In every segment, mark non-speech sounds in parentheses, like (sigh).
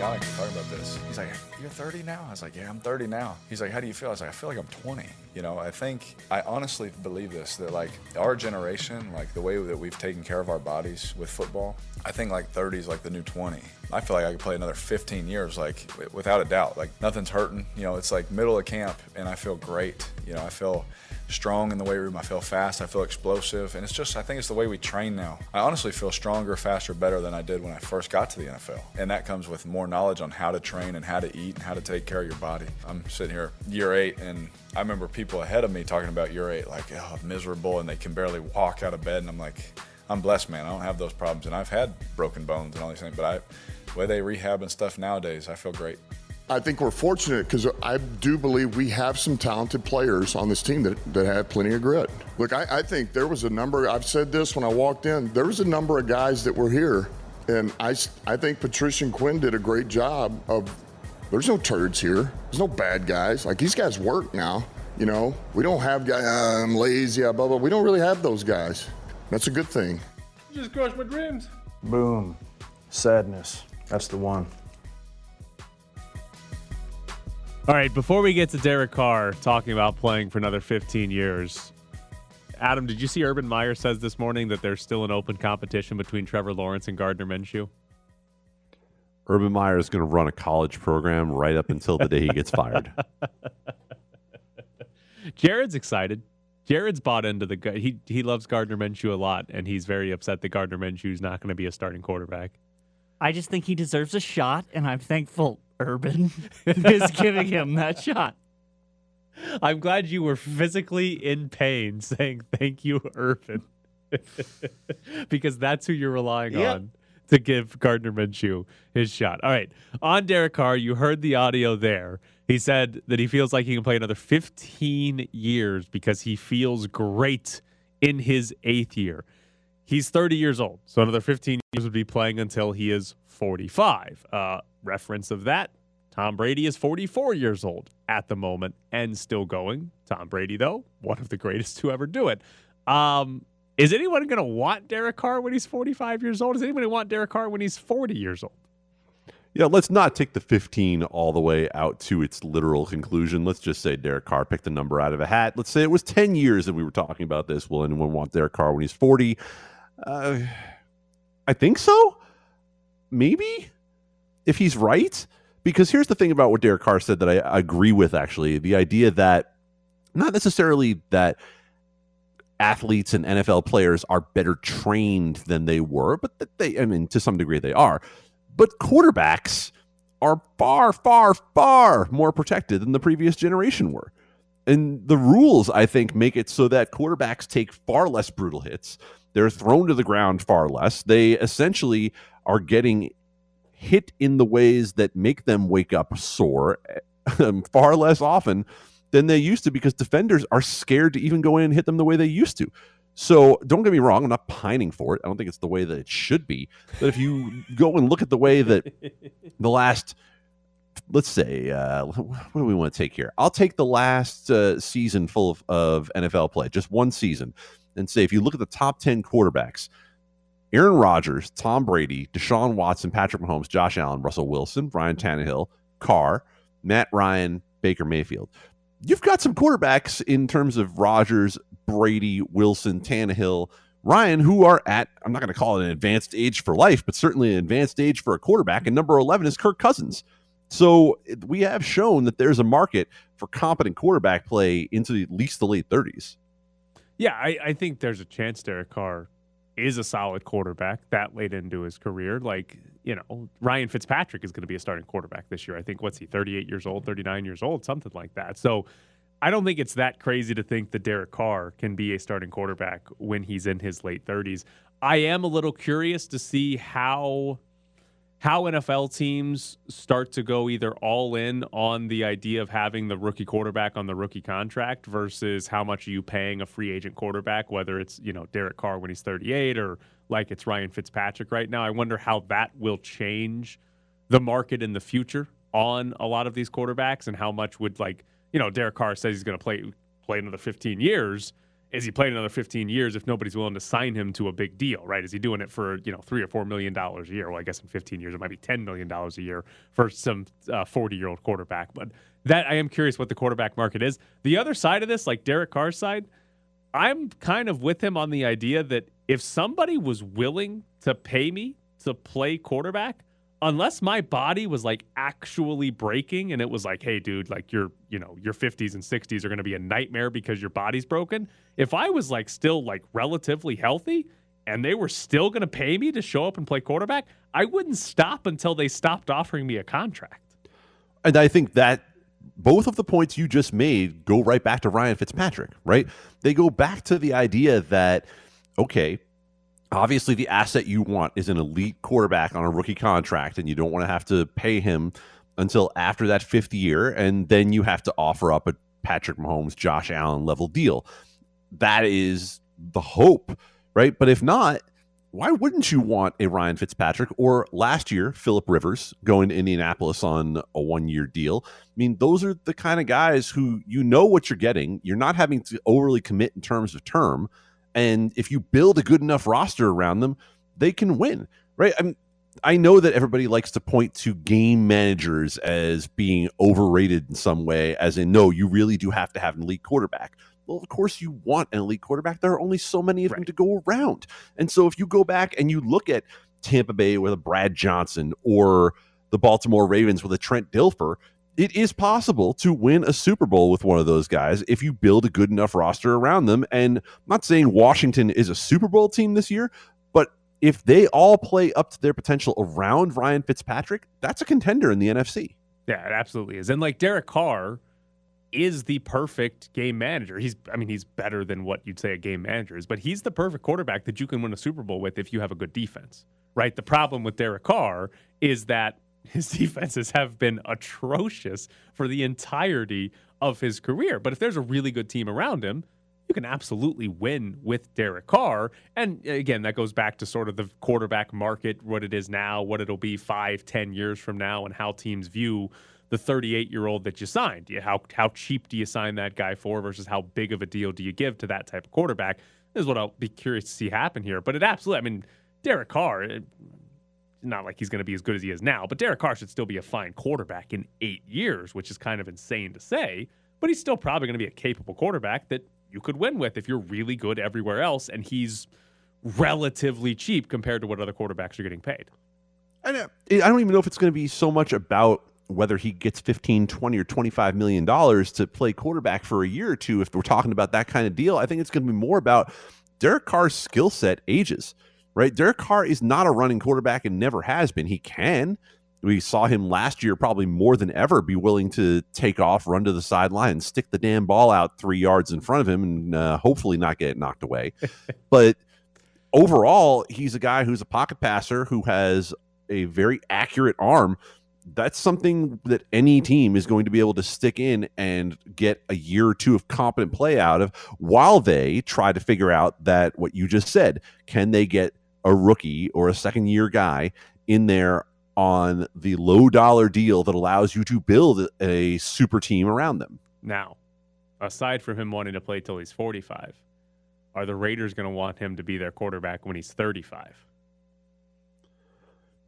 Yannick was talking about this. He's like, "You're 30 now." I was like, "Yeah, I'm 30 now." He's like, "How do you feel?" I was like, "I feel like I'm 20." You know, I think I honestly believe this that like our generation, like the way that we've taken care of our bodies with football, I think like 30 is like the new 20. I feel like I could play another 15 years, like without a doubt. Like nothing's hurting. You know, it's like middle of camp, and I feel great. You know, I feel strong in the weight room. I feel fast. I feel explosive. And it's just, I think it's the way we train now. I honestly feel stronger, faster, better than I did when I first got to the NFL. And that comes with more knowledge on how to train and how to eat and how to take care of your body. I'm sitting here year eight and I remember people ahead of me talking about year eight, like, oh, miserable, and they can barely walk out of bed. And I'm like, I'm blessed, man. I don't have those problems. And I've had broken bones and all these things, but I, the way they rehab and stuff nowadays, I feel great. I think we're fortunate because I do believe we have some talented players on this team that, that have plenty of grit. Look, I, I think there was a number, I've said this when I walked in, there was a number of guys that were here, and I, I think Patricia and Quinn did a great job of, there's no turds here. There's no bad guys. Like, these guys work now. You know, we don't have guys, uh, I'm lazy, blah, blah. We don't really have those guys. That's a good thing. Just crushed my dreams. Boom. Sadness. That's the one. All right, before we get to Derek Carr talking about playing for another 15 years, Adam, did you see Urban Meyer says this morning that there's still an open competition between Trevor Lawrence and Gardner Minshew? Urban Meyer is going to run a college program right up until the day he gets fired. (laughs) Jared's excited. Jared's bought into the guy. He he loves Gardner Minshew a lot, and he's very upset that Gardner Minshew is not going to be a starting quarterback. I just think he deserves a shot, and I'm thankful Urban (laughs) is giving him that shot. I'm glad you were physically in pain saying thank you, Urban, (laughs) because that's who you're relying Yep. on to give Gardner Minshew his shot. All right, on Derek Carr, you heard the audio there. He said that he feels like he can play another 15 years because he feels great in his eighth year. He's 30 years old, so another 15 years would be playing until he is 45. Uh, reference of that Tom Brady is 44 years old at the moment and still going. Tom Brady, though, one of the greatest to ever do it. Um, is anyone going to want Derek Carr when he's 45 years old? Does anybody want Derek Carr when he's 40 years old? Yeah, let's not take the 15 all the way out to its literal conclusion. Let's just say Derek Carr picked a number out of a hat. Let's say it was 10 years that we were talking about this. Will anyone want Derek Carr when he's 40? Uh, I think so. Maybe if he's right. Because here's the thing about what Derek Carr said that I, I agree with actually the idea that not necessarily that athletes and NFL players are better trained than they were, but that they, I mean, to some degree they are. But quarterbacks are far, far, far more protected than the previous generation were. And the rules, I think, make it so that quarterbacks take far less brutal hits. They're thrown to the ground far less. They essentially are getting hit in the ways that make them wake up sore (laughs) um, far less often than they used to because defenders are scared to even go in and hit them the way they used to. So don't get me wrong, I'm not pining for it. I don't think it's the way that it should be. But if you go and look at the way that (laughs) the last, let's say, uh, what do we want to take here? I'll take the last uh, season full of, of NFL play, just one season, and say if you look at the top 10 quarterbacks, Aaron Rodgers, Tom Brady, Deshaun Watson, Patrick Mahomes, Josh Allen, Russell Wilson, Ryan Tannehill, Carr, Matt Ryan, Baker Mayfield. You've got some quarterbacks in terms of Rodgers, Brady, Wilson, Tannehill, Ryan, who are at, I'm not going to call it an advanced age for life, but certainly an advanced age for a quarterback. And number 11 is Kirk Cousins. So we have shown that there's a market for competent quarterback play into at least the late 30s. Yeah, I, I think there's a chance Derek Carr is a solid quarterback that late into his career. Like, you know, Ryan Fitzpatrick is going to be a starting quarterback this year. I think, what's he, 38 years old, 39 years old, something like that. So I don't think it's that crazy to think that Derek Carr can be a starting quarterback when he's in his late 30s. I am a little curious to see how how NFL teams start to go either all in on the idea of having the rookie quarterback on the rookie contract versus how much are you paying a free agent quarterback, whether it's, you know, Derek Carr when he's 38 or like it's Ryan Fitzpatrick right now. I wonder how that will change the market in the future on a lot of these quarterbacks and how much would like, you know, Derek Carr says he's going to play play another 15 years is he playing another 15 years if nobody's willing to sign him to a big deal, right? Is he doing it for, you know, three or four million dollars a year? Well, I guess in 15 years, it might be $10 million a year for some 40 uh, year old quarterback. But that I am curious what the quarterback market is. The other side of this, like Derek Carr's side, I'm kind of with him on the idea that if somebody was willing to pay me to play quarterback, unless my body was like actually breaking and it was like, hey, dude, like your, you know, your 50s and 60s are going to be a nightmare because your body's broken. If I was like still like relatively healthy and they were still going to pay me to show up and play quarterback, I wouldn't stop until they stopped offering me a contract. And I think that both of the points you just made go right back to Ryan Fitzpatrick, right? They go back to the idea that, okay, obviously the asset you want is an elite quarterback on a rookie contract, and you don't want to have to pay him until after that fifth year, and then you have to offer up a Patrick Mahomes, Josh Allen level deal. That is the hope, right? But if not, why wouldn't you want a Ryan Fitzpatrick or last year Philip Rivers going to Indianapolis on a one year deal? I mean, those are the kind of guys who you know what you're getting. You're not having to overly commit in terms of term. And if you build a good enough roster around them, they can win, right? I mean, I know that everybody likes to point to game managers as being overrated in some way, as in, no, you really do have to have an elite quarterback. Well, of course, you want an elite quarterback. There are only so many of right. them to go around. And so if you go back and you look at Tampa Bay with a Brad Johnson or the Baltimore Ravens with a Trent Dilfer, it is possible to win a Super Bowl with one of those guys if you build a good enough roster around them. And I'm not saying Washington is a Super Bowl team this year, but if they all play up to their potential around Ryan Fitzpatrick, that's a contender in the NFC. Yeah, it absolutely is. And like Derek Carr is the perfect game manager. He's I mean, he's better than what you'd say a game manager is, but he's the perfect quarterback that you can win a Super Bowl with if you have a good defense. Right? The problem with Derek Carr is that his (laughs) defenses have been atrocious for the entirety of his career. But if there's a really good team around him, you can absolutely win with Derek Carr. And uh, again, that goes back to sort of the quarterback market, what it is now, what it'll be five, ten years from now, and how teams view the 38 year old that you signed. How how cheap do you sign that guy for versus how big of a deal do you give to that type of quarterback? This is what I'll be curious to see happen here. But it absolutely, I mean, Derek Carr, not like he's going to be as good as he is now, but Derek Carr should still be a fine quarterback in eight years, which is kind of insane to say. But he's still probably going to be a capable quarterback that you could win with if you're really good everywhere else, and he's relatively cheap compared to what other quarterbacks are getting paid. Uh, I don't even know if it's going to be so much about whether he gets 15 20 or 25 million dollars to play quarterback for a year or two if we're talking about that kind of deal i think it's going to be more about derek carr's skill set ages right? Derek carr is not a running quarterback and never has been. He can. We saw him last year probably more than ever be willing to take off run to the sideline and stick the damn ball out three yards in front of him and uh, hopefully not get it knocked away. (laughs) But overall he's a guy who's a pocket passer who has a very accurate arm. That's something that any team is going to be able to stick in and get a year or two of competent play out of while they try to figure out that what you just said can they get a rookie or a second year guy in there on the low dollar deal that allows you to build a super team around them now aside from him wanting to play till he's 45 are the raiders going to want him to be their quarterback when he's 35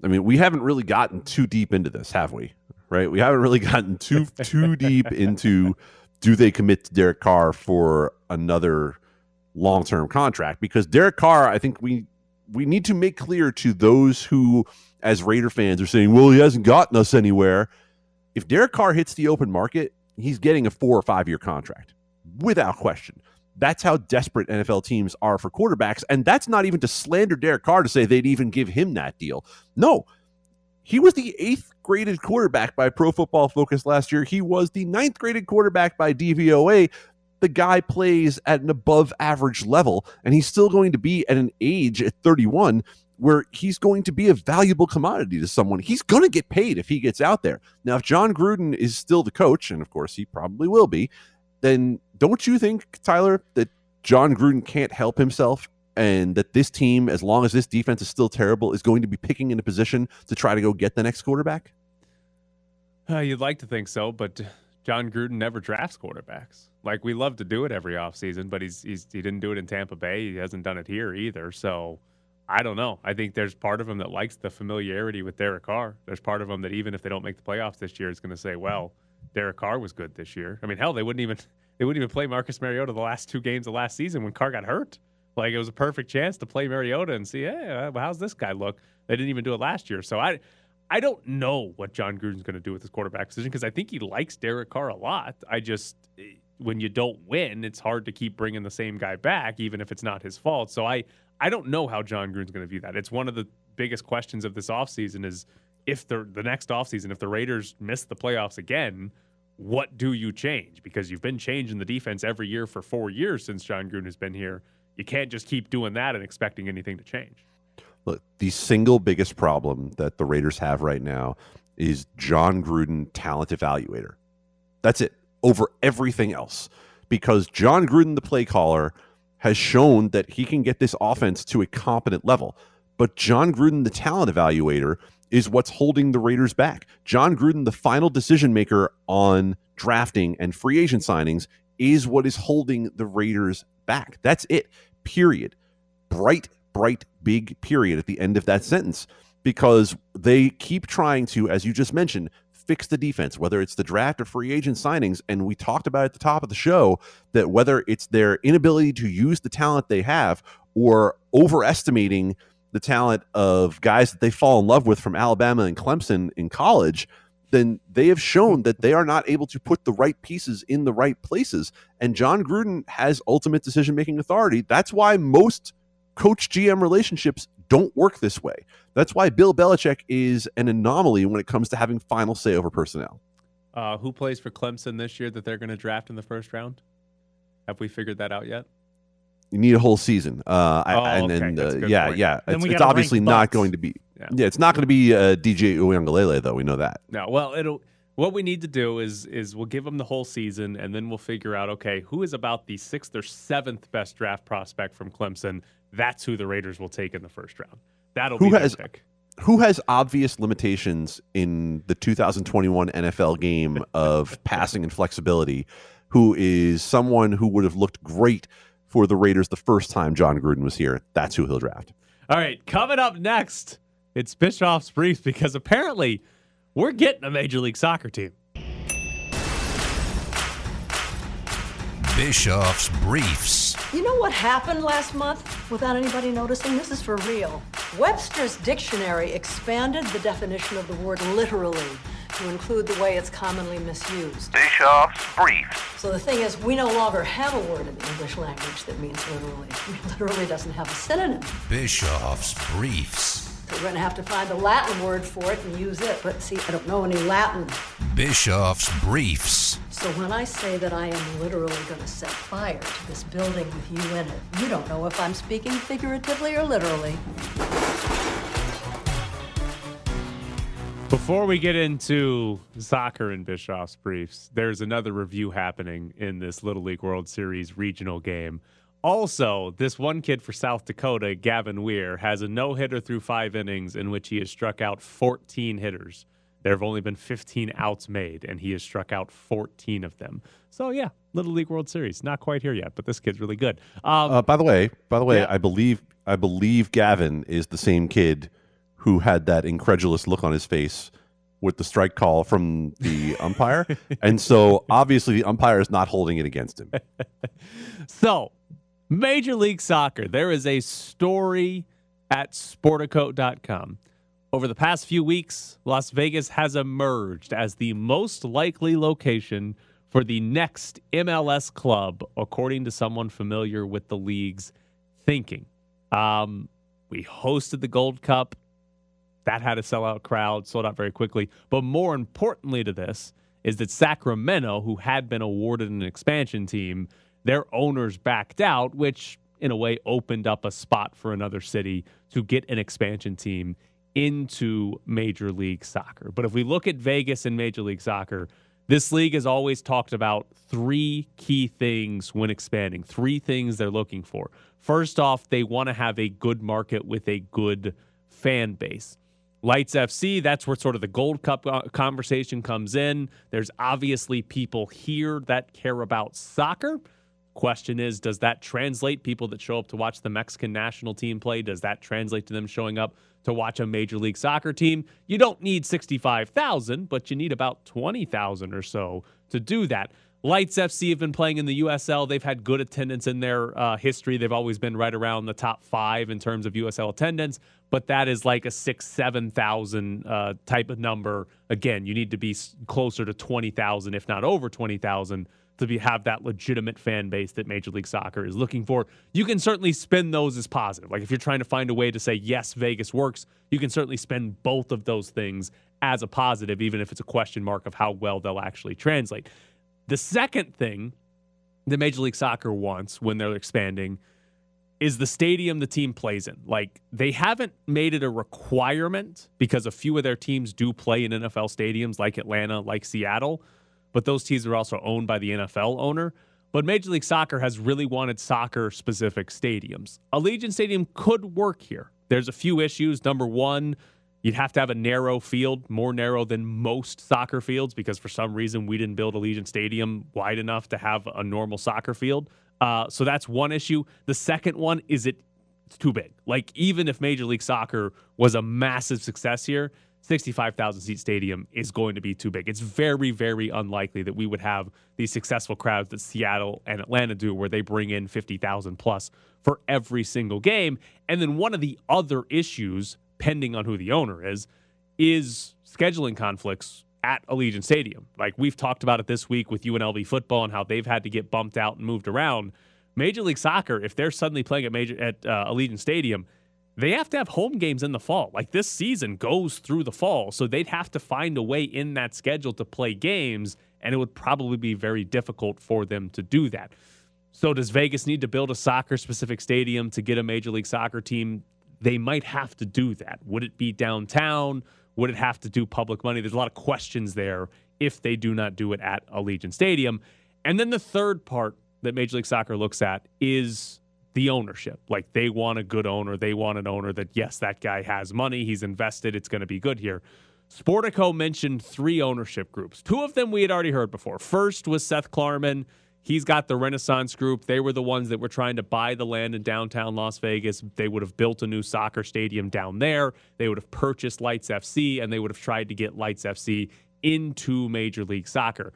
I mean, we haven't really gotten too deep into this, have we? Right? We haven't really gotten too too deep into do they commit to Derek Carr for another long term contract? Because Derek Carr, I think we we need to make clear to those who, as Raider fans, are saying, "Well, he hasn't gotten us anywhere." If Derek Carr hits the open market, he's getting a four or five year contract without question. That's how desperate NFL teams are for quarterbacks. And that's not even to slander Derek Carr to say they'd even give him that deal. No, he was the eighth graded quarterback by Pro Football Focus last year. He was the ninth graded quarterback by DVOA. The guy plays at an above average level, and he's still going to be at an age at 31 where he's going to be a valuable commodity to someone. He's going to get paid if he gets out there. Now, if John Gruden is still the coach, and of course he probably will be, then don't you think, Tyler, that John Gruden can't help himself and that this team, as long as this defense is still terrible, is going to be picking in a position to try to go get the next quarterback? Uh, you'd like to think so, but John Gruden never drafts quarterbacks. Like we love to do it every offseason, but he's, he's he didn't do it in Tampa Bay. He hasn't done it here either. So I don't know. I think there's part of him that likes the familiarity with Derek Carr. There's part of him that even if they don't make the playoffs this year, is going to say, "Well, Derek Carr was good this year." I mean, hell, they wouldn't even (laughs) they wouldn't even play Marcus Mariota the last two games of last season when Carr got hurt. Like it was a perfect chance to play Mariota and see, hey, uh, how's this guy look? They didn't even do it last year. So I, I don't know what John Gruden's going to do with his quarterback position because I think he likes Derek Carr a lot. I just eh, when you don't win, it's hard to keep bringing the same guy back, even if it's not his fault. So I, I don't know how John Gruden's going to view that. It's one of the biggest questions of this offseason is if the the next offseason, if the Raiders miss the playoffs again, what do you change? Because you've been changing the defense every year for four years since John Gruden has been here. You can't just keep doing that and expecting anything to change. Look, the single biggest problem that the Raiders have right now is John Gruden talent evaluator. That's it over everything else. Because John Gruden, the play caller, has shown that he can get this offense to a competent level. But John Gruden, the talent evaluator, is what's holding the Raiders back. John Gruden, the final decision maker on drafting and free agent signings, is what is holding the Raiders back. That's it. Period. Bright, bright, big period at the end of that sentence because they keep trying to, as you just mentioned, fix the defense, whether it's the draft or free agent signings. And we talked about at the top of the show that whether it's their inability to use the talent they have or overestimating the talent of guys that they fall in love with from Alabama and Clemson in college, then they have shown that they are not able to put the right pieces in the right places. And John Gruden has ultimate decision making authority. That's why most coach GM relationships don't work this way. That's why Bill Belichick is an anomaly when it comes to having final say over personnel. Uh, who plays for Clemson this year that they're going to draft in the first round? Have we figured that out yet? You need a whole season. Uh, oh, and okay. then, That's uh, good yeah, point. yeah. Then It's, we obviously not Bucks. going to be. Yeah. Yeah, it's not going to be uh, DJ Uiagalelei though. We know that. No. Well, it'll. What we need to do is is we'll give them the whole season, and then we'll figure out okay who is about the sixth or seventh best draft prospect from Clemson. That's who the Raiders will take in the first round. That'll Who be their pick. Who has obvious limitations in the 2021 NFL game (laughs) of passing and flexibility? Who is someone who would have looked great for the Raiders the first time John Gruden was here? That's who he'll draft. All right, coming up next, it's Bischoff's briefs because apparently we're getting a Major League Soccer team. Bischoff's Briefs. You know what happened last month without anybody noticing? This is for real. Webster's dictionary expanded the definition of the word literally to include the way it's commonly misused. Bischoff's Briefs. So the thing is, we no longer have a word in the English language that means literally. (laughs) literally doesn't have a synonym. Bischoff's Briefs. So we're going to have to find a Latin word for it and use it. But see, I don't know any Latin. Bischoff's Briefs. So when I say that I am literally going to set fire to this building with you in it, you don't know if I'm speaking figuratively or literally. Before we get into soccer and Bischoff's briefs, there's another review happening in this Little League World Series regional game. Also, this one kid for South Dakota, Gavin Weir, has a no hitter through five innings in which he has struck out 14 hitters. There have only been 15 outs made, and he has struck out 14 of them. So, yeah, Little League World Series. Not quite here yet, but this kid's really good. Um, Uh, by the way, by the way, Yeah. I believe I believe Gavin is the same kid who had that incredulous look on his face with the strike call from the (laughs) umpire, and so obviously the umpire is not holding it against him. (laughs) So, Major League Soccer, there is a story at sportico.com. Over the past few weeks, Las Vegas has emerged as the most likely location for the next MLS club, according to someone familiar with the league's thinking. Um, we hosted the Gold Cup. That had a sellout crowd, sold out very quickly. But more importantly to this is that Sacramento, who had been awarded an expansion team, their owners backed out, which in a way opened up a spot for another city to get an expansion team into Major League Soccer. But if we look at Vegas and Major League Soccer, this league has always talked about three key things when expanding, three things they're looking for. First off, they want to have a good market with a good fan base. Lights FC, that's where sort of the Gold Cup conversation comes in. There's obviously people here that care about soccer. Question is, does that translate people that show up to watch the Mexican national team play? Does that translate to them showing up to watch a Major League Soccer team? You don't need 65,000, but you need about 20,000 or so to do that. Lights FC have been playing in the USL. They've had good attendance in their uh, history. They've always been right around the top five in terms of USL attendance, but that is like a six, seven thousand uh, type of number. Again, you need to be closer to twenty thousand, if not over twenty thousand, to be have that legitimate fan base that Major League Soccer is looking for. You can certainly spin those as positive. Like if you're trying to find a way to say yes, Vegas works, you can certainly spin both of those things as a positive, even if it's a question mark of how well they'll actually translate. The second thing that Major League Soccer wants when they're expanding is the stadium the team plays in. Like they haven't made it a requirement because a few of their teams do play in NFL stadiums like Atlanta, like Seattle, but those teams are also owned by the NFL owner. But Major League Soccer has really wanted soccer specific stadiums. Allegiant Stadium could work here. There's a few issues. Number one, You'd have to have a narrow field, more narrow than most soccer fields, because for some reason we didn't build Allegiant Stadium wide enough to have a normal soccer field. Uh, so that's one issue. The second one is it, it's too big. Like even if Major League Soccer was a massive success here, 65,000 seat stadium is going to be too big. It's very, very unlikely that we would have these successful crowds that Seattle and Atlanta do, where they bring in 50,000 plus for every single game. And then one of the other issues pending on who the owner is, is scheduling conflicts at Allegiant Stadium. Like we've talked about it this week with UNLV football and how they've had to get bumped out and moved around. Major League Soccer, if they're suddenly playing at major at uh, Allegiant Stadium, they have to have home games in the fall. Like this season goes through the fall, so they'd have to find a way in that schedule to play games, and it would probably be very difficult for them to do that. So does Vegas need to build a soccer specific stadium to get a major league soccer team they might have to do that. Would it be downtown? Would it have to do public money? There's a lot of questions there if they do not do it at Allegiant Stadium. And then the third part that Major League Soccer looks at is the ownership. Like they want a good owner. They want an owner that, yes, that guy has money. He's invested. It's going to be good here. Sportico mentioned three ownership groups. Two of them we had already heard before. First was Seth Klarman. He's got the Renaissance Group. They were the ones that were trying to buy the land in downtown Las Vegas. They would have built a new soccer stadium down there. They would have purchased Lights FC and they would have tried to get Lights FC into Major League Soccer.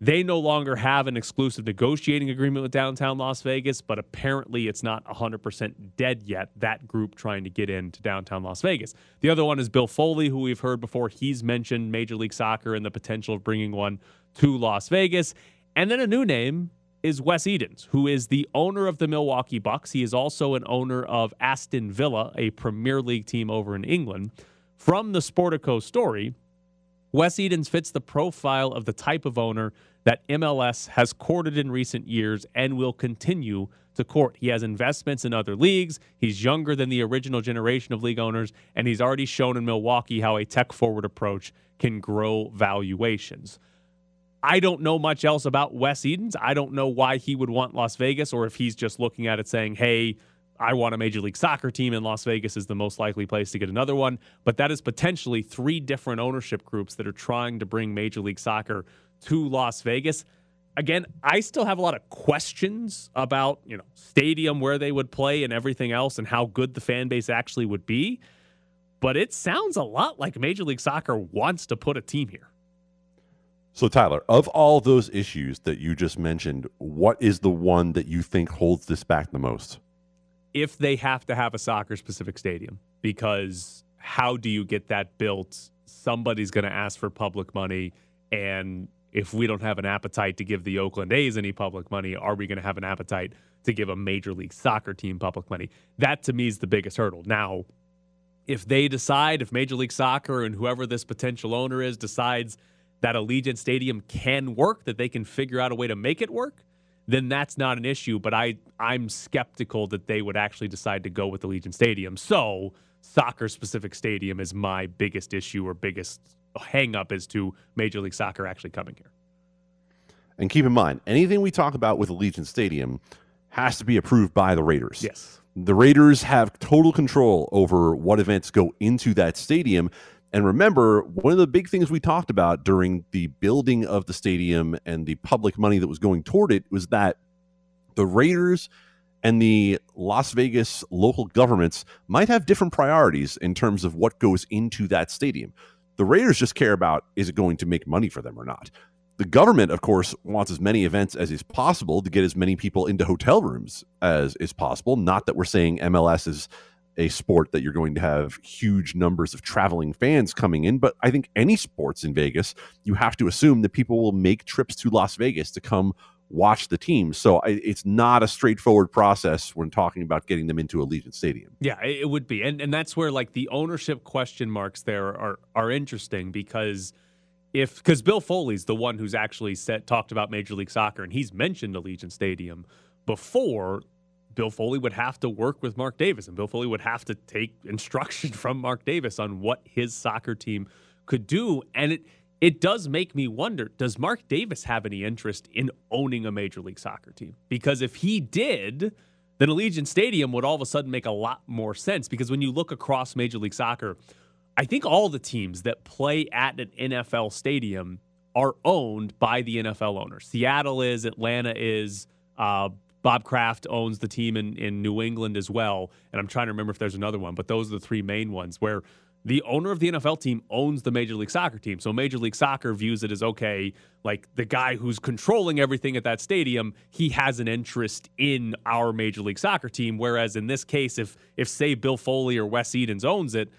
They no longer have an exclusive negotiating agreement with downtown Las Vegas, but apparently it's not 100% dead yet, that group trying to get into downtown Las Vegas. The other one is Bill Foley, who we've heard before. He's mentioned Major League Soccer and the potential of bringing one to Las Vegas. And then a new name is Wes Edens, who is the owner of the Milwaukee Bucks. He is also an owner of Aston Villa, a Premier League team over in England. From the Sportico story, Wes Edens fits the profile of the type of owner that MLS has courted in recent years and will continue to court. He has investments in other leagues. He's younger than the original generation of league owners, and he's already shown in Milwaukee how a tech forward approach can grow valuations. I don't know much else about Wes Edens. I don't know why he would want Las Vegas or if he's just looking at it saying, hey, I want a Major League Soccer team, and Las Vegas is the most likely place to get another one. But that is potentially three different ownership groups that are trying to bring Major League Soccer to Las Vegas. Again, I still have a lot of questions about, you know, stadium where they would play and everything else and how good the fan base actually would be. But it sounds a lot like Major League Soccer wants to put a team here. So, Tyler, of all those issues that you just mentioned, what is the one that you think holds this back the most? If they have to have a soccer specific stadium, because how do you get that built? Somebody's going to ask for public money. And if we don't have an appetite to give the Oakland A's any public money, are we going to have an appetite to give a Major League Soccer team public money? That to me is the biggest hurdle. Now, if they decide, if Major League Soccer and whoever this potential owner is decides, that Allegiant Stadium can work, that they can figure out a way to make it work, then that's not an issue. But I I'm skeptical that they would actually decide to go with Allegiant Stadium. So soccer specific stadium is my biggest issue or biggest hangup as to Major League Soccer actually coming here. And keep in mind, anything we talk about with Allegiant Stadium has to be approved by the Raiders. Yes. The Raiders have total control over what events go into that stadium And remember, one of the big things we talked about during the building of the stadium and the public money that was going toward it was that the Raiders and the Las Vegas local governments might have different priorities in terms of what goes into that stadium. The Raiders just care about is it going to make money for them or not. The government, of course, wants as many events as is possible to get as many people into hotel rooms as is possible. Not that we're saying MLS is a sport that you're going to have huge numbers of traveling fans coming in. But I think any sports in Vegas, you have to assume that people will make trips to Las Vegas to come watch the team. So I, it's not a straightforward process when talking about getting them into Allegiant Stadium. Yeah, it would be, and and that's where like the ownership question marks there are are interesting because if because Bill Foley's the one who's actually set, talked about Major League Soccer and he's mentioned Allegiant Stadium before. Bill Foley would have to work with Mark Davis, and Bill Foley would have to take (laughs) instruction from Mark Davis on what his soccer team could do. And it it does make me wonder: Does Mark Davis have any interest in owning a Major League Soccer team? Because if he did, then Allegiant Stadium would all of a sudden make a lot more sense. Because when you look across Major League Soccer, I think all the teams that play at an NFL stadium are owned by the NFL owner. Seattle is, Atlanta is, uh, Bob Kraft owns the team in, in New England as well. And I'm trying to remember if there's another one, but those are the three main ones where the owner of the NFL team owns the Major League Soccer team. So Major League Soccer views it as okay, like the guy who's controlling everything at that stadium, he has an interest in our Major League Soccer team. Whereas in this case, if if say Bill Foley or Wes Edens owns it,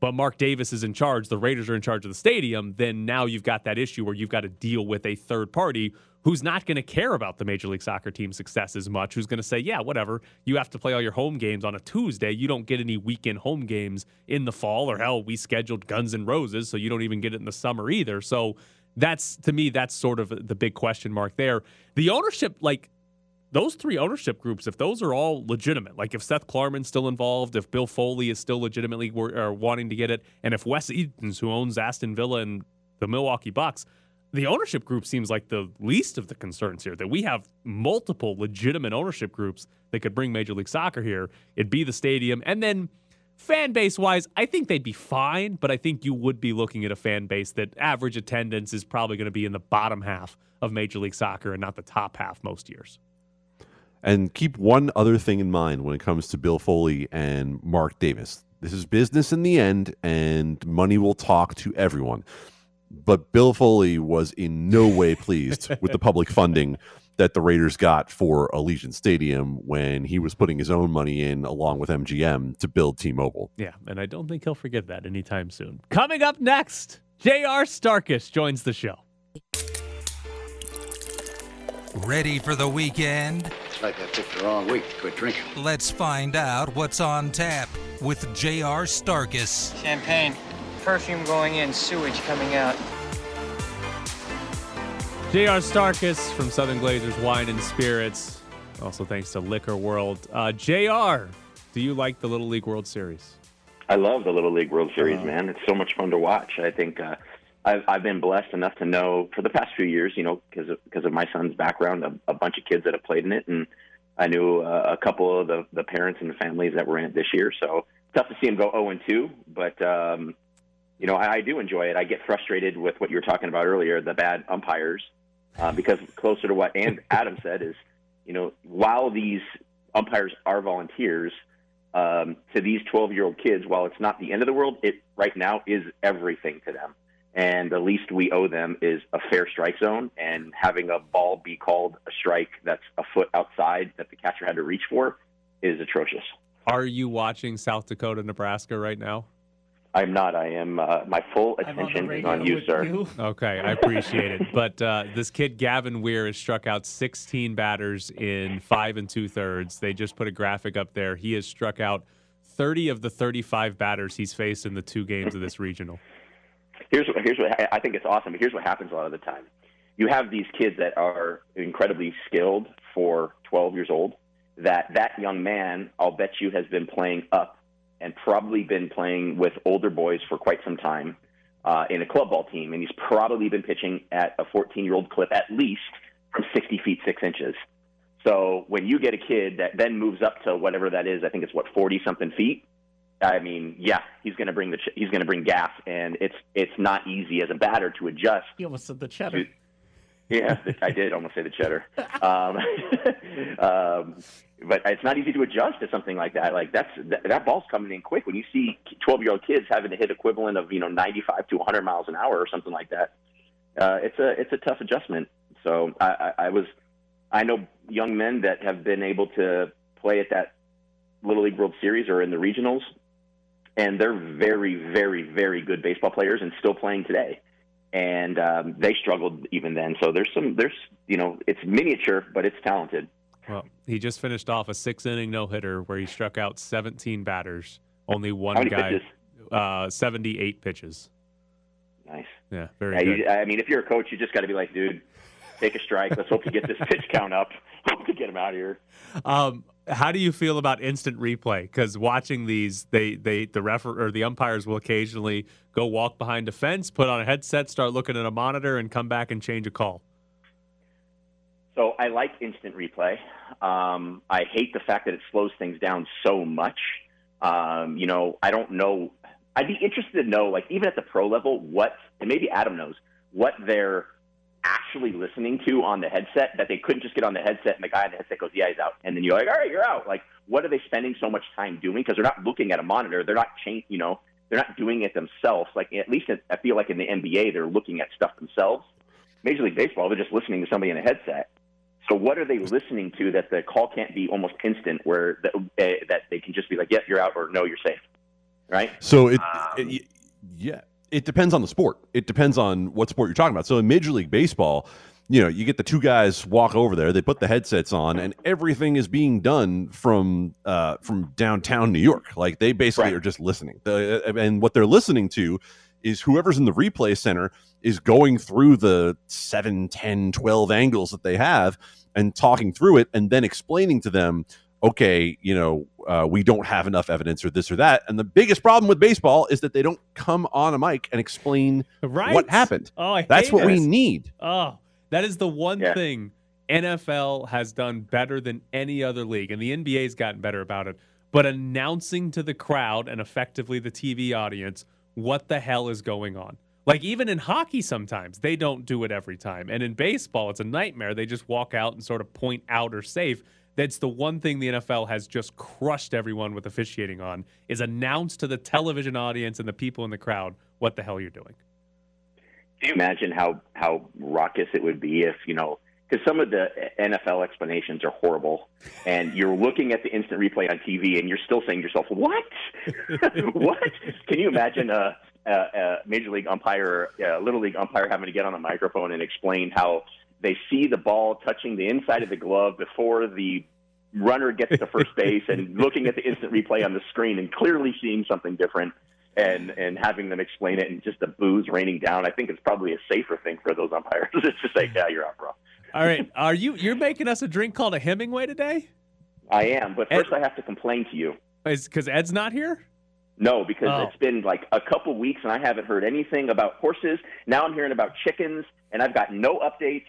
but Mark Davis is in charge, the Raiders are in charge of the stadium, then now you've got that issue where you've got to deal with a third party who's not going to care about the Major League Soccer team's success as much, who's going to say, yeah, whatever, you have to play all your home games on a Tuesday. You don't get any weekend home games in the fall, or hell, we scheduled Guns N' Roses, so you don't even get it in the summer either. So that's, to me, that's sort of the big question mark there. The ownership, like, those three ownership groups, if those are all legitimate, like if Seth Klarman's still involved, if Bill Foley is still legitimately wanting to get it, and if Wes Edens, who owns Aston Villa and the Milwaukee Bucks, the ownership group seems like the least of the concerns here. That we have multiple legitimate ownership groups that could bring Major League Soccer here. It'd be the stadium, and then fan base wise, I think they'd be fine, but I think you would be looking at a fan base that average attendance is probably going to be in the bottom half of Major League Soccer and not the top half most years. And keep one other thing in mind when it comes to Bill Foley and Mark Davis. This is business in the end, and money will talk to everyone. But Bill Foley was in no way pleased (laughs) with the public funding that the Raiders got for Allegiant Stadium when he was putting his own money in along with MGM to build T-Mobile. Yeah, and I don't think he'll forget that anytime soon. Coming up next, J.R. Starkus joins the show. Ready for the weekend? It's like I picked the wrong week to quit drinking. Let's find out what's on tap with J.R. Starkus. Champagne. Perfume going in, sewage coming out. J.R. Starkus from Southern Glazers Wine and Spirits. Also, thanks to Liquor World. Uh, J.R., do you like the Little League World Series? I love the Little League World Series, Uh, man. It's so much fun to watch. I think uh, I've, I've been blessed enough to know for the past few years, you know, because of, because of my son's background, a, a bunch of kids that have played in it, and I knew uh, a couple of the, the parents and the families that were in it this year. So tough to see them go 0 and 2, but um, you know, I, I do enjoy it. I get frustrated with what you were talking about earlier, the bad umpires, uh, because closer to what and (laughs) Adam said is, you know, while these umpires are volunteers, um, to these 12 year old kids, while it's not the end of the world, it right now is everything to them. And the least we owe them is a fair strike zone and having a ball be called a strike that's a foot outside that the catcher had to reach for is atrocious. Are you watching South Dakota, Nebraska right now? I'm not. I am. Uh, my full attention is on you, sir. (laughs) Okay, I appreciate it. But uh, this kid Gavin Weir has struck out 16 batters in five and two thirds. They just put a graphic up there. He has struck out 30 of the 35 batters he's faced in the two games of this regional. Here's what, here's what I- I think it's awesome. But here's what happens a lot of the time. You have these kids that are incredibly skilled for 12 years old. That that young man, I'll bet you, has been playing up and probably been playing with older boys for quite some time uh, in a club ball team, and he's probably been pitching at a 14 year old clip at least from 60 feet six inches. So when you get a kid that then moves up to whatever that is, I think it's what 40 something feet, I mean, yeah, he's going to bring the ch- he's going to bring gas, and it's it's not easy as a batter to adjust. You almost said the cheddar. (laughs) Yeah, I did almost say the cheddar. (laughs) Um, (laughs) um, but it's not easy to adjust to something like that. Like that's that, that ball's coming in quick. When you see 12 year old kids having to hit equivalent of you know 95 to 100 miles an hour or something like that, uh, it's a it's a tough adjustment. So I, I, I was I know young men that have been able to play at that Little League World Series or in the regionals, and they're very very very good baseball players and still playing today and um, they struggled even then. So there's some there's you know it's miniature, but it's talented. Well, he just finished off a six inning no hitter where he struck out 17 batters, only one guy? Uh, 78 pitches. Nice. Yeah, very Yeah, you, I mean, if you're a coach, you just got to be like, dude, take a strike. Let's hope to get this (laughs) pitch count up. (laughs) Hope to get him out of here. Um, how do you feel about instant replay? Because watching these, they they the ref or the umpires will occasionally go walk behind a fence, put on a headset, start looking at a monitor, and come back and change a call. So I like instant replay. Um, I hate the fact that it slows things down so much. Um, you know, I don't know. I'd be interested to know, like, even at the pro level, what, and maybe Adam knows, what they're actually listening to on the headset that they couldn't just get on the headset and the guy on the headset goes, yeah, he's out. And then you're like, all right, you're out. Like, what are they spending so much time doing? Because they're not looking at a monitor. They're not change, you know, they're not doing it themselves. Like, at least I feel like in the NBA, they're looking at stuff themselves. Major League Baseball, they're just listening to somebody in a headset. So what are they listening to that the call can't be almost instant, where the, uh, that they can just be like, "Yes, you're out," or "No, you're safe," right? So it, it- yeah, it depends on the sport. It depends on what sport you're talking about. So in Major League Baseball, you know, you get the two guys walk over there, they put the headsets on, and everything is being done from uh, from downtown New York. Like they basically are just listening, The- and what they're listening to is whoever's in the replay center is going through the 7 10 12 angles that they have and talking through it and then explaining to them okay you know uh, we don't have enough evidence or this or that and the biggest problem with baseball is that they don't come on a mic and explain Right? what happened Oh, I that's hate what we need Oh, that is the one thing NFL has done better than any other league, and the NBA's gotten better about it. But announcing to the crowd and effectively the TV audience what the hell is going on. Like even in hockey, sometimes they don't do it every time, and in baseball, it's a nightmare. They just walk out and sort of point out or safe. That's the one thing the NFL has just crushed everyone with officiating on is announce to the television audience and the people in the crowd what the hell you're doing. Can you imagine how how raucous it would be if you know? Because some of the NFL explanations are horrible, and you're looking at the instant replay on TV, and you're still saying to yourself, "What? (laughs) what?" Can you imagine a, a, a major league umpire, a little league umpire, having to get on the microphone and explain how they see the ball touching the inside of the glove before the runner gets to first base, and (laughs) looking at the instant replay on the screen and clearly seeing something different and and having them explain it and just the booze raining down. I think it's probably a safer thing for those umpires. (laughs) it's just like, yeah, you're out, bro. All right, (laughs) are you you're making us a drink called a Hemingway today? I am, but first I have to complain to you. Is because Ed's not here? No, because Oh. it's been like a couple weeks and I haven't heard anything about horses. Now I'm hearing about chickens, and I've got no updates.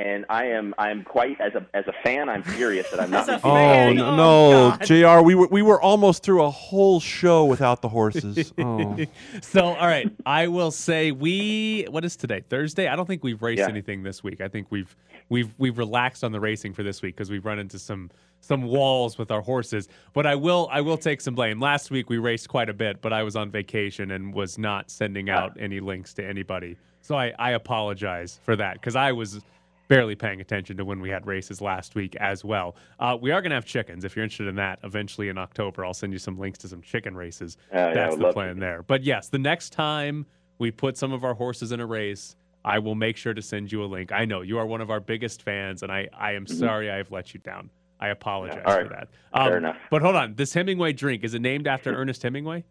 And I am I'm quite as a as a fan. I'm furious that I'm not. (laughs) Oh, oh no, no jr we were we were almost through a whole show without the horses (laughs) oh. So, all right, I will say we. What is today? Thursday. I don't think we've raced Yeah. anything this week. I think we've we've we've relaxed on the racing for this week because we've run into some some walls with our horses. But I will I will take some blame. Last week we raced quite a bit, but I was on vacation and was not sending ah. out any links to anybody. So I I apologize for that because I was barely paying attention to when we had races last week as well. Uh, we are going to have chickens. If you're interested in that, eventually in October, I'll send you some links to some chicken races. Uh, That's would the plan there. But yes, the next time we put some of our horses in a race, I will make sure to send you a link. I know you are one of our biggest fans, and I, I am Mhm. sorry I have let you down. I apologize all for that. Um, Fair enough. But hold on, this Hemingway drink is it named after Ernest Hemingway?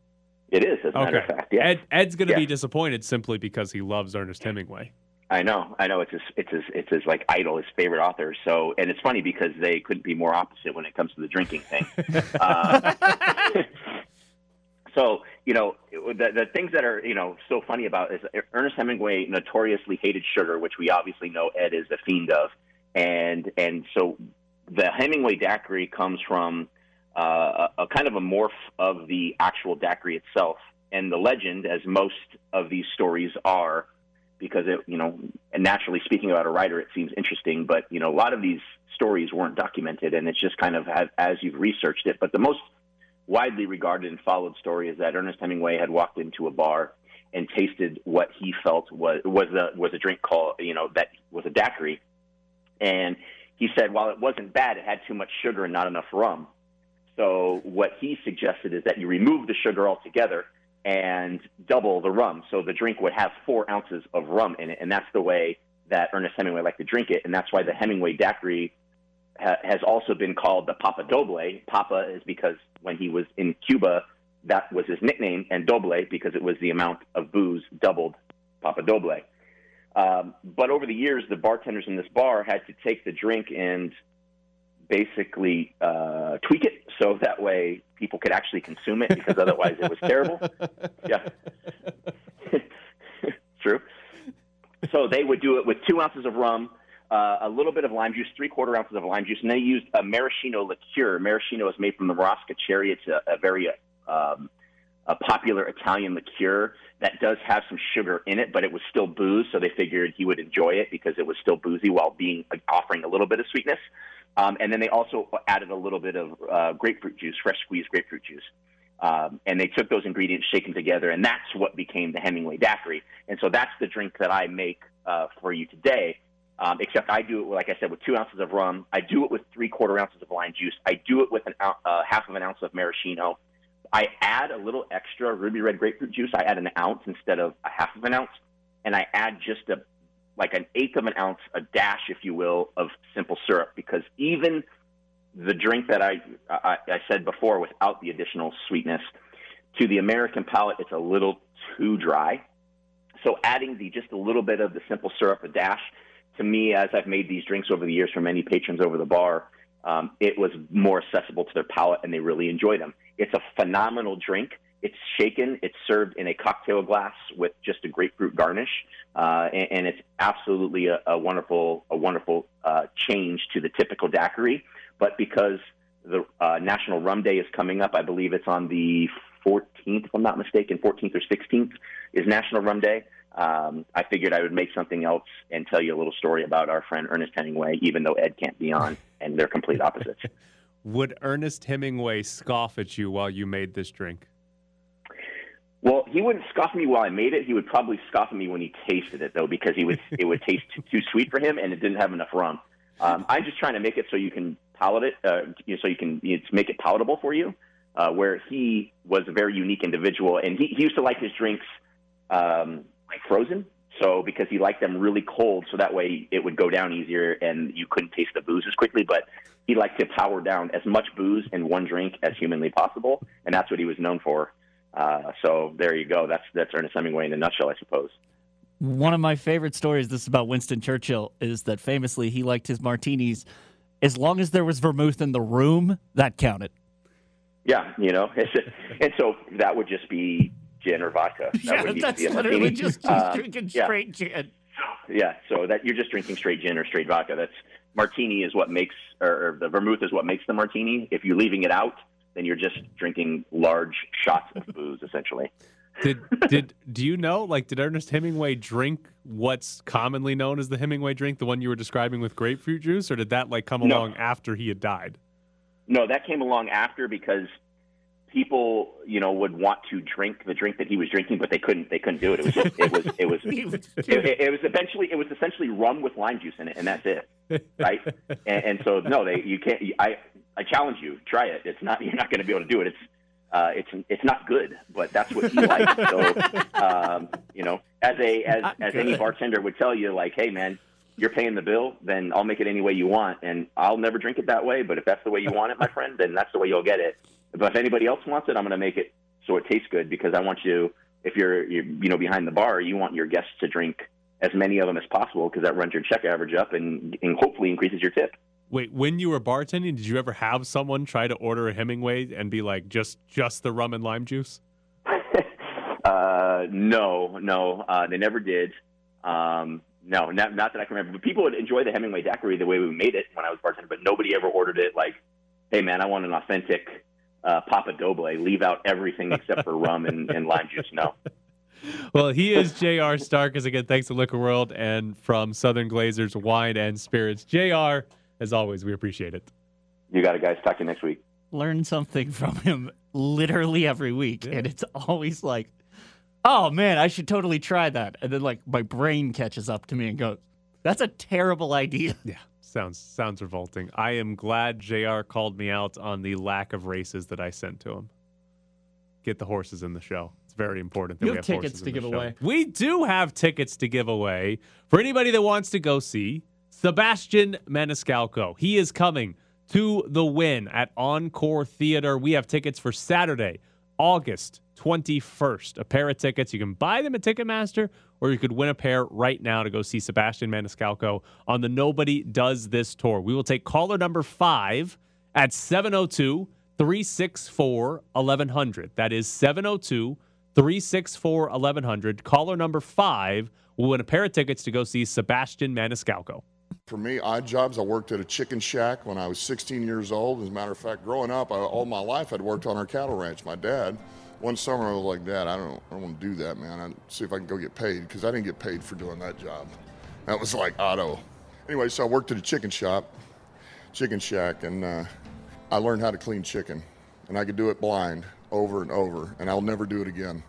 It is, as a matter of Okay. fact. Yeah. Ed, Ed's going to Yeah. be disappointed simply because he loves Ernest Hemingway. I know, I know. It's his, it's his, it's his like idol, his favorite author. So, and it's funny because they couldn't be more opposite when it comes to the drinking thing. (laughs) uh, (laughs) so, you know, the the things that are you know so funny about is Ernest Hemingway notoriously hated sugar, which we obviously know Ed is a fiend of, and and so the Hemingway daiquiri comes from uh, a, a kind of a morph of the actual daiquiri itself. And the legend, as most of these stories are, because it, you know, and naturally speaking about a writer, it seems interesting, but you know, a lot of these stories weren't documented, and it's just kind of as, you've researched it. But the most widely regarded and followed story is that Ernest Hemingway had walked into a bar and tasted what he felt was was a was a drink called you know that was a daiquiri, and he said while it wasn't bad, it had too much sugar and not enough rum. So what he suggested is that you remove the sugar altogether and double the rum. So the drink would have four ounces of rum in it, and that's the way that Ernest Hemingway liked to drink it, and that's why the Hemingway daiquiri ha- has also been called the Papa Doble. Papa is because when he was in Cuba, that was his nickname, and Doble because it was the amount of booze doubled Papa Doble. Um, but over the years, the bartenders in this bar had to take the drink and basically uh, tweak it so that way people could actually consume it because otherwise it was terrible. (laughs) Yeah, (laughs) true. So they would do it with two ounces of rum, uh, a little bit of lime juice, three quarter ounces of lime juice, and they used a maraschino liqueur. Maraschino is made from the Marasca cherry. It's a, a very um, a popular Italian liqueur that does have some sugar in it, but it was still booze, so they figured he would enjoy it because it was still boozy while being offering a little bit of sweetness. Um, and then they also added a little bit of uh, grapefruit juice, fresh squeezed grapefruit juice. Um, and they took those ingredients, shaken them together, and that's what became the Hemingway daiquiri. And so that's the drink that I make uh, for you today. Um, except I do it, like I said, with two ounces of rum. I do it with three quarter ounces of lime juice. I do it with an uh, half of an ounce of maraschino. I add a little extra ruby red grapefruit juice. I add an ounce instead of a half of an ounce, and I add just a like an eighth of an ounce, a dash, if you will, of simple syrup. Because even the drink that I, I I said before, without the additional sweetness, to the American palate, it's a little too dry. So adding the just a little bit of the simple syrup, a dash, to me, as I've made these drinks over the years for many patrons over the bar, um, it was more accessible to their palate, and they really enjoy them. It's a phenomenal drink. It's shaken. It's served in a cocktail glass with just a grapefruit garnish, uh, and, and, it's absolutely a, a wonderful, a wonderful uh, change to the typical daiquiri. But because the uh, National Rum Day is coming up, I believe it's on the 14th, if I'm not mistaken, 14th or 16th is National Rum Day. Um, I figured I would make something else and tell you a little story about our friend Ernest Hemingway, even though Ed can't be on, (laughs) and they're complete opposites. Would Ernest Hemingway scoff at you while you made this drink? Well, he wouldn't scoff at me while I made it. He would probably scoff at me when he tasted it, though, because he would it would taste too sweet for him, and it didn't have enough rum. Um, I'm just trying to make it so you can palate it, uh, you know, so you can you know, make it palatable for you. Uh, where he was a very unique individual, and he, he used to like his drinks um, like frozen. So because he liked them really cold, so that way it would go down easier and you couldn't taste the booze as quickly. But he liked to power down as much booze in one drink as humanly possible, and that's what he was known for. Uh, so there you go. That's that's Ernest Hemingway in a nutshell, I suppose. One of my favorite stories, this is about Winston Churchill, is that famously he liked his martinis as long as there was vermouth in the room, that counted. Yeah, you know, (laughs) and so that would just be gin or vodka. That yeah, that's literally martini. just Um, drinking yeah. straight gin. Yeah, so that you're just drinking straight gin or straight vodka. That's martini is what makes, or, or the vermouth is what makes the martini. If you're leaving it out, then you're just drinking large shots of booze, essentially. Did did do you know like did Ernest Hemingway drink what's commonly known as the Hemingway drink, the one you were describing with grapefruit juice, or did that like come No. along after he had died? No, that came along after because people, you know, would want to drink the drink that he was drinking, but they couldn't. They couldn't do it. It was just, it was it was (laughs) it, it, was eventually it was essentially rum with lime juice in it, and that's it, right? (laughs) and, and so no, they you can't. I I challenge you, try it. It's not (laughs) you're not going to be able to do it. It's uh, it's it's not good, but that's what he likes. So um, you know, as a as Not as any bartender would tell you, like, hey man. You're paying the bill, then I'll make it any way you want, and I'll never drink it that way. But if that's the way you want it, my friend, then that's the way you'll get it. But if anybody else wants it, I'm going to make it so it tastes good because I want you. If you're, you're you know behind the bar, you want your guests to drink as many of them as possible because that runs your check average up and, and hopefully increases your tip. Wait, when you were bartending, did you ever have someone try to order a Hemingway and be like, just just the rum and lime juice? (laughs) Uh, no, no, uh, they never did. Um, no, not, not that I can remember. But people would enjoy the Hemingway daiquiri the way we made it when I was bartending, but nobody ever ordered it like, hey man, I want an authentic uh, Papa Doble, leave out everything except for rum and, and lime juice. No. (laughs) Well, he is J.R. Starkus. Again, thanks to Liquor World and from Southern Glazers Wine and Spirits. J.R., as always, we appreciate it. You got it, guys. Talk to you next week. Learn something from him literally every week. And it's always like, oh man, I should totally try that. And then like my brain catches up to me and goes, that's a terrible idea. Yeah. Sounds sounds revolting. I am glad JR called me out on the lack of races that I sent to him. Get the horses in the show. It's very important that You we have have tickets horses to give show. away. We do have tickets to give away for anybody that wants to go see Sebastian Maniscalco. He is coming to the Wynn at Encore Theater. We have tickets for Saturday, August 21st. A pair of tickets. You can buy them at Ticketmaster or you could win a pair right now to go see Sebastian Maniscalco on the Nobody Does This tour. We will take caller number five at 702 364 1100. That is 702 364 1100. Caller number five will win a pair of tickets to go see Sebastian Maniscalco. For me, odd jobs. I worked at a chicken shack when I was 16 years old. As a matter of fact, growing up, I, all my life I'd worked on our cattle ranch. My dad, one summer, I was like, Dad, I don't, I don't want to do that, man. I see if I can go get paid because I didn't get paid for doing that job. That was like auto. Anyway, so I worked at a chicken shop, chicken shack, and uh, I learned how to clean chicken, and I could do it blind over and over, and I'll never do it again.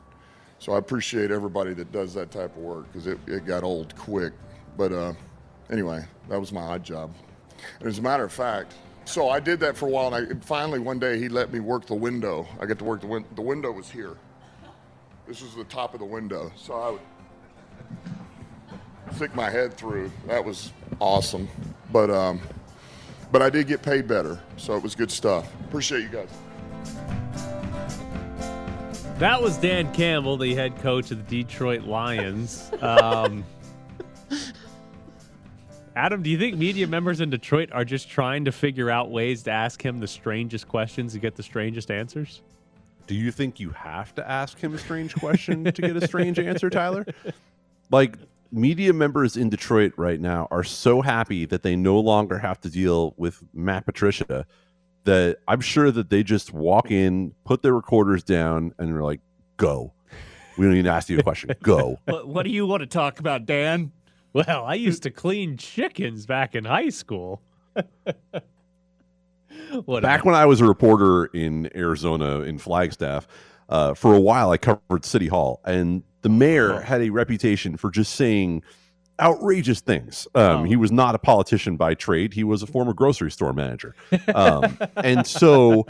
So I appreciate everybody that does that type of work because it, it got old quick. But uh, anyway, that was my odd job. And as a matter of fact, so I did that for a while, and, I, and finally one day he let me work the window. I get to work the window. The window was here. This was the top of the window, so I would stick my head through. That was awesome. But um, but I did get paid better, so it was good stuff. Appreciate you guys. That was Dan Campbell, the head coach of the Detroit Lions. Um, (laughs) Adam, do you think media members in Detroit are just trying to figure out ways to ask him the strangest questions to get the strangest answers? Do you think you have to ask him a strange question to get a strange answer, Tyler? (laughs) Like media members in Detroit right now are so happy that they no longer have to deal with Matt Patricia that I'm sure that they just walk in, put their recorders down, and they're like, "Go." We don't even ask you a question. Go. (laughs) What, what do you want to talk about, Dan? Well, I used to clean chickens back in high school. (laughs) what Back when I was a reporter in Arizona in Flagstaff, uh, for a while I covered City Hall, and the mayor had a reputation for just saying outrageous things. Um, He was not a politician by trade; he was a former grocery store manager, um, (laughs) and so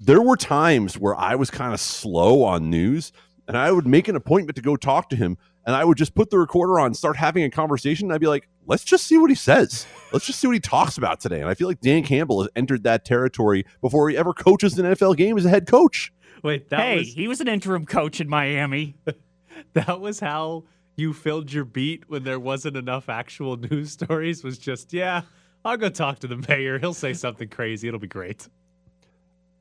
there were times where I was kind of slow on news, and I would make an appointment to go talk to him. And I would just put the recorder on, start having a conversation. And I'd be like, let's just see what he says. Let's just see what he talks about today. And I feel like Dan Campbell has entered that territory before he ever coaches an NFL game as a head coach. Wait, that hey, was he was an interim coach in Miami. (laughs) that was how you filled your beat when there wasn't enough actual (laughs) news stories. Was just yeah, I'll go talk to the mayor. He'll say something crazy. It'll be great.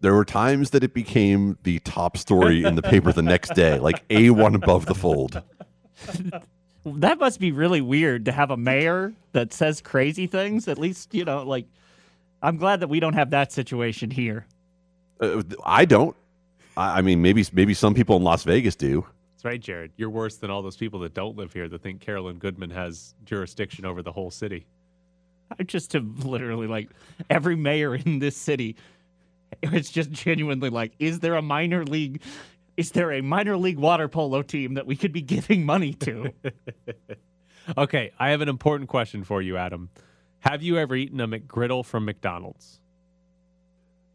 There were times that it became the top story in the paper the next day, like A1 above the fold. (laughs) that must be really weird to have a mayor that says crazy things. At least, you know, like, I'm glad that we don't have that situation here. Uh, I don't. I I mean, maybe maybe some people in Las Vegas do. That's right, Jared. You're worse than all those people that don't live here that think Carolyn Goodman has jurisdiction over the whole city. I just have literally like every mayor in this city. It's just genuinely like, is there a minor league? Is there a minor league water polo team that we could be giving money to? (laughs) Okay, I have an important question for you, Adam. Have you ever eaten a McGriddle from McDonald's?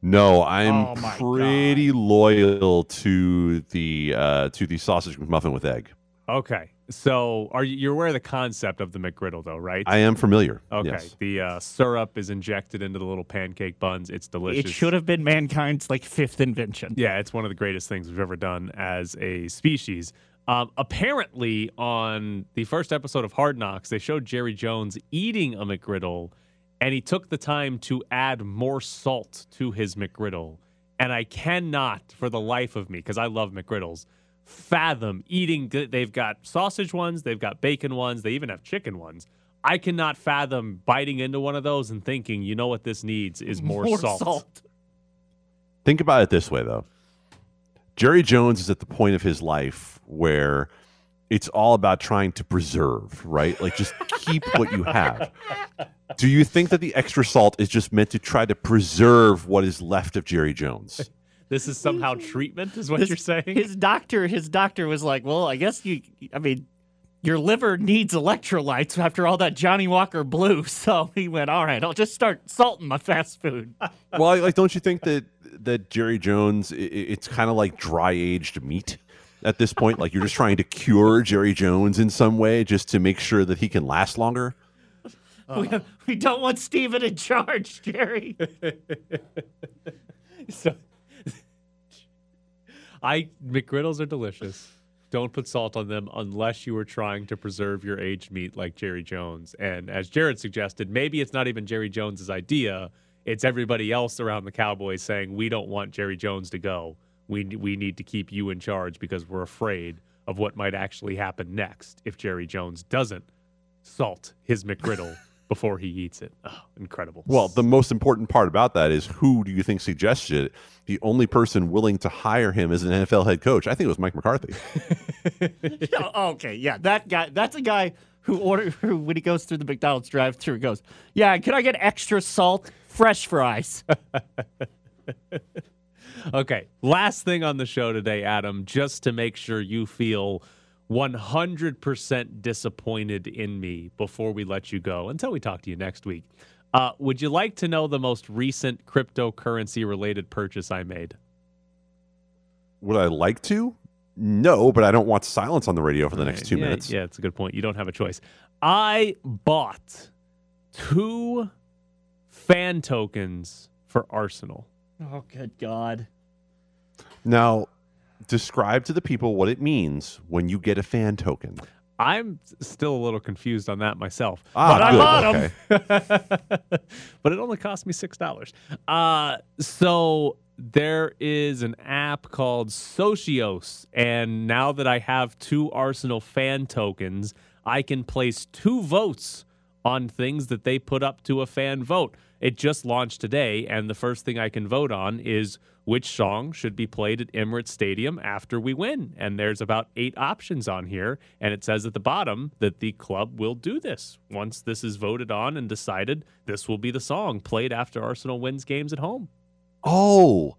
No, I'm Oh my pretty loyal to the uh, to the sausage McMuffin with egg. Okay, so are you you're aware of the concept of the McGriddle, though, right? I am familiar. Okay, Yes. the uh, syrup is injected into the little pancake buns. It's delicious. it should have been mankind's like fifth invention. Yeah, it's one of the greatest things we've ever done as a species. Um, apparently, on the first episode of Hard Knocks, they showed Jerry Jones eating a McGriddle, and he took the time to add more salt to his McGriddle. And I cannot, for the life of me, because I love McGriddles, fathom eating. Good. They've got sausage ones, they've got bacon ones, they even have chicken ones. I cannot fathom biting into one of those and thinking, you know what this needs is more, salt. Think about it this way, though. Jerry Jones is at the point of his life where it's all about trying to preserve, right? Like just keep what you have. Do you think that the extra salt is just meant to try to preserve what is left of Jerry Jones? This is somehow treatment, is what His- you're saying? His doctor, his doctor was like, "Well, I guess you. I mean, your liver needs electrolytes after all that Johnnie Walker Blue." (laughs) So he went, "All right, I'll just start salting my fast food." (laughs) well, like, don't you think that that Jerry Jones, i- i it's kind of like dry aged meat at this point? Like you're just trying to cure Jerry Jones in some way, just to make sure that he can last longer. we, we don't want Steven in charge, Jerry. (laughs) so, I McGriddles are delicious. Don't put salt on them unless you are trying to preserve your aged meat like Jerry Jones. And as Jared suggested, maybe it's not even Jerry Jones's idea. It's everybody else around the Cowboys saying we don't want Jerry Jones to go. We we need to keep you in charge because we're afraid of what might actually happen next if Jerry Jones doesn't salt his McGriddle (laughs) before he eats it. Oh, incredible. Well, the most important part about that is who do you think suggested it? The only person willing to hire him as an NFL head coach, I think it was Mike McCarthy. (laughs) Oh, okay, yeah, that guy. That's a guy who order (laughs) who when he goes through the McDonald's drive-through goes, "Yeah, can I get extra salt, fresh fries?" (laughs) Okay, last thing on the show today, Adam, just to make sure you feel 100% disappointed in me before we let you go until we talk to you next week. Uh, would you like to know the most recent cryptocurrency related purchase I made? Would I like to? No, but I don't want silence on the radio for the next two yeah, minutes. Yeah, it's a good point. You don't have a choice. I bought two fan tokens for Arsenal. oh, good God! Now, describe to the people what it means when you get a fan token. I'm still a little confused on that myself. Ah, but I good, bought 'em. okay. (laughs) but it only cost me six dollars. Uh, so there is an app called Socios, and now that I have two Arsenal fan tokens, I can place two votes on things that they put up to a fan vote. It just launched today, and the first thing I can vote on is which song should be played at Emirates Stadium after we win. And there's about eight options on here, and it says at the bottom that the club will do this. Once this is voted on and decided, this will be the song played after Arsenal wins games at home. Oh,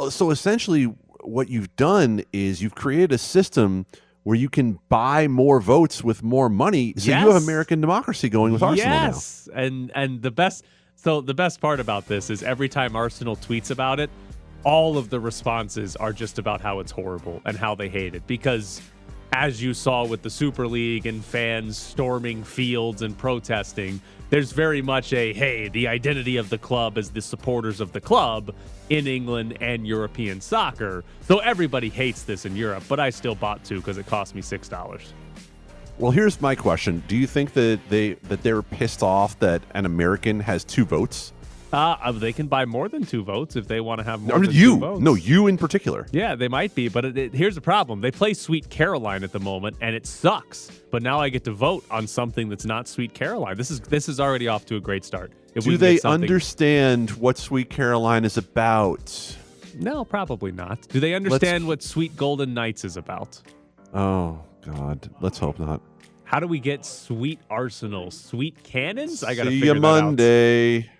Oh, so essentially, what you've done is you've created a system where you can buy more votes with more money. So you have American democracy going with Arsenal now. yes, and and the best. So the best part about this is every time Arsenal tweets about it, all of the responses are just about how it's horrible and how they hate it because. As you saw with the Super League and fans storming fields and protesting, there's very much a hey, the identity of the club is the supporters of the club in England and European soccer. So everybody hates this in Europe, but I still bought two because it cost me six dollars. Well, here's my question: Do you think that they that they're pissed off that an American has two votes? Uh, they can buy more than two votes if they want to have more Or than you, two votes. no, you in particular. Yeah, they might be, but it, it- here's the problem: they play Sweet Caroline at the moment, and it sucks. But now I get to vote on something that's not Sweet Caroline. This is this is already off to a great start. If Do they understand what Sweet Caroline is about? No, probably not. Do they understand what Sweet Golden Knights is about? Oh God, let's hope not. How do we get Sweet Arsenal, Sweet Cannons? I got to See figure you that out. Monday.